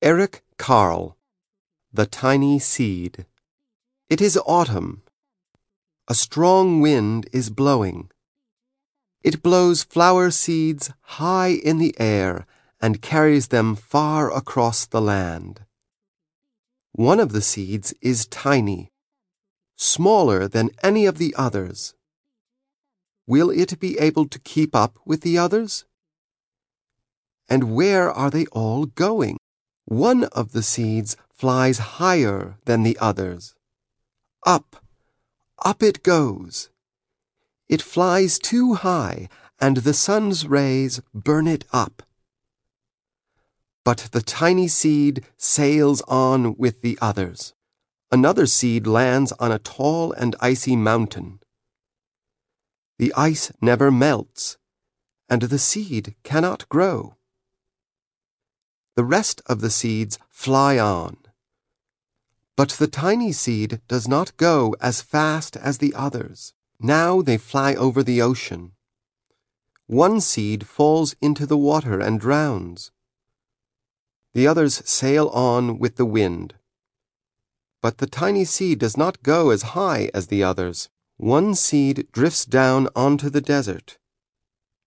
Eric Carle, The Tiny Seed. It is autumn. A strong wind is blowing. It blows flower seeds high in the air and carries them far across the land. One of the seeds is tiny, smaller than any of the others. Will it be able to keep up with the others? And where are they all going? One of the seeds flies higher than the others. Up, up it goes. It flies too high, and the sun's rays burn it up. But the tiny seed sails on with the others. Another seed lands on a tall and icy mountain. The ice never melts, and the seed cannot grow. The rest of the seeds fly on. But the tiny seed does not go as fast as the others. Now they fly over the ocean. One seed falls into the water and drowns. The others sail on with the wind. But the tiny seed does not go as high as the others. One seed drifts down onto the desert.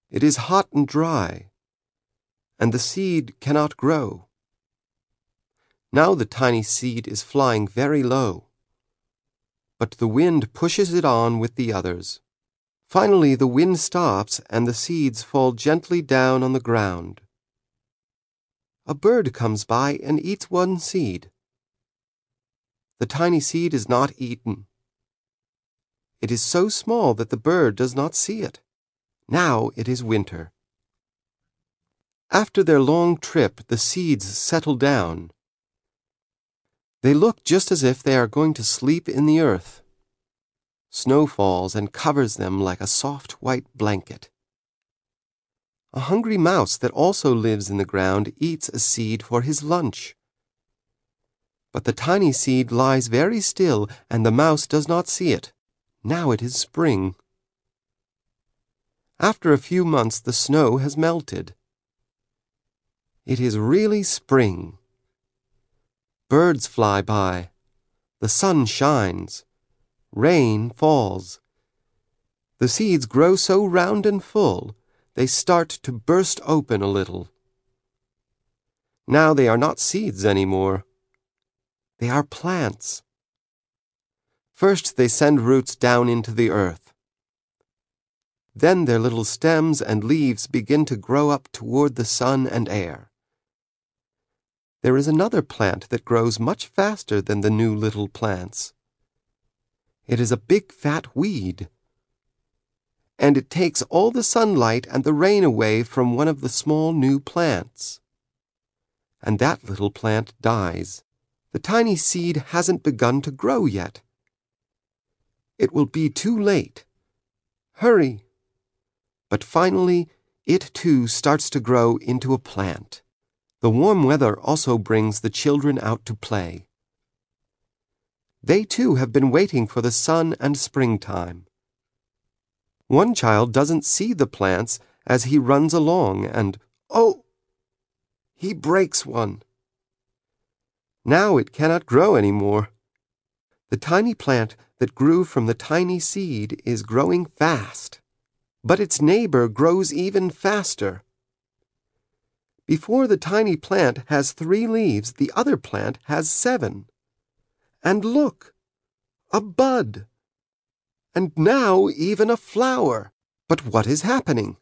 It is hot and dry and the seed cannot grow. Now the tiny seed is flying very low, but the wind pushes it on with the others. Finally, the wind stops and the seeds fall gently down on the ground. A bird comes by and eats one seed. The tiny seed is not eaten. It is so small that the bird does not see it. Now it is winter. After their long trip, the seeds settle down. They look just as if they are going to sleep in the earth. Snow falls and covers them like a soft white blanket. A hungry mouse that also lives in the ground eats a seed for his lunch. But the tiny seed lies very still, and the mouse does not see it. Now it is spring. After a few months, the snow has melted. It is really spring. Birds fly by. The sun shines. Rain falls. The seeds grow so round and full, they start to burst open a little. Now they are not seeds any more. They are plants. First they send roots down into the earth. Then their little stems and leaves begin to grow up toward the sun and air. There is another plant that grows much faster than the new little plants. It is a big fat weed. And it takes all the sunlight and the rain away from one of the small new plants. And that little plant dies. The tiny seed hasn't begun to grow yet. It will be too late. Hurry! But finally, it too starts to grow into a plant. The warm weather also brings the children out to play. They too have been waiting for the sun and springtime. One child doesn't see the plants as he runs along and, oh, he breaks one. Now it cannot grow any more. The tiny plant that grew from the tiny seed is growing fast, but its neighbor grows even faster. Before the tiny plant has three leaves, the other plant has seven. And look, a bud. And now even a flower. But what is happening?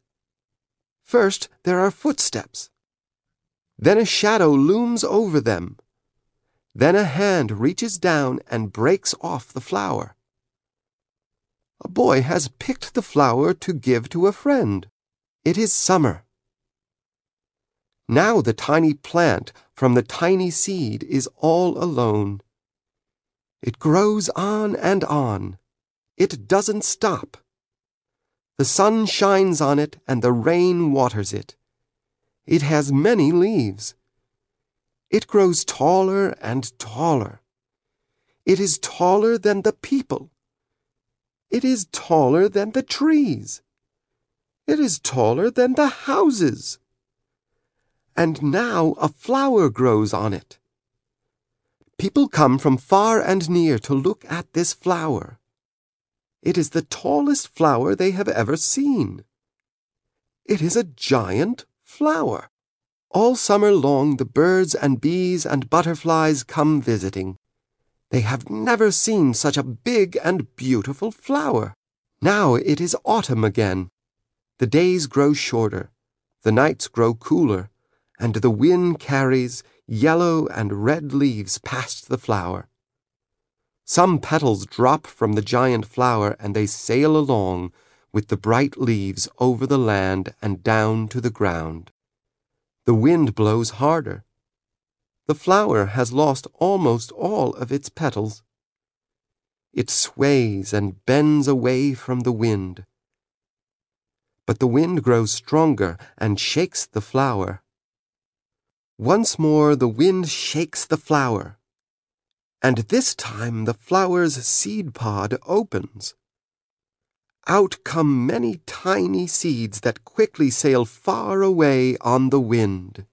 First, there are footsteps. Then a shadow looms over them. Then a hand reaches down and breaks off the flower. A boy has picked the flower to give to a friend. It is summer. Now the tiny plant from the tiny seed is all alone. It grows on and on. It doesn't stop. The sun shines on it and the rain waters it. It has many leaves. It grows taller and taller. It is taller than the people. It is taller than the trees. It is taller than the houses and now a flower grows on it. People come from far and near to look at this flower. It is the tallest flower they have ever seen. It is a giant flower. All summer long the birds and bees and butterflies come visiting. They have never seen such a big and beautiful flower. Now it is autumn again. The days grow shorter, the nights grow cooler, and the wind carries yellow and red leaves past the flower. Some petals drop from the giant flower and they sail along with the bright leaves over the land and down to the ground. The wind blows harder. The flower has lost almost all of its petals. It sways and bends away from the wind. But the wind grows stronger and shakes the flower. Once more the wind shakes the flower and this time the flower's seed pod opens. Out come many tiny seeds that quickly sail far away on the wind.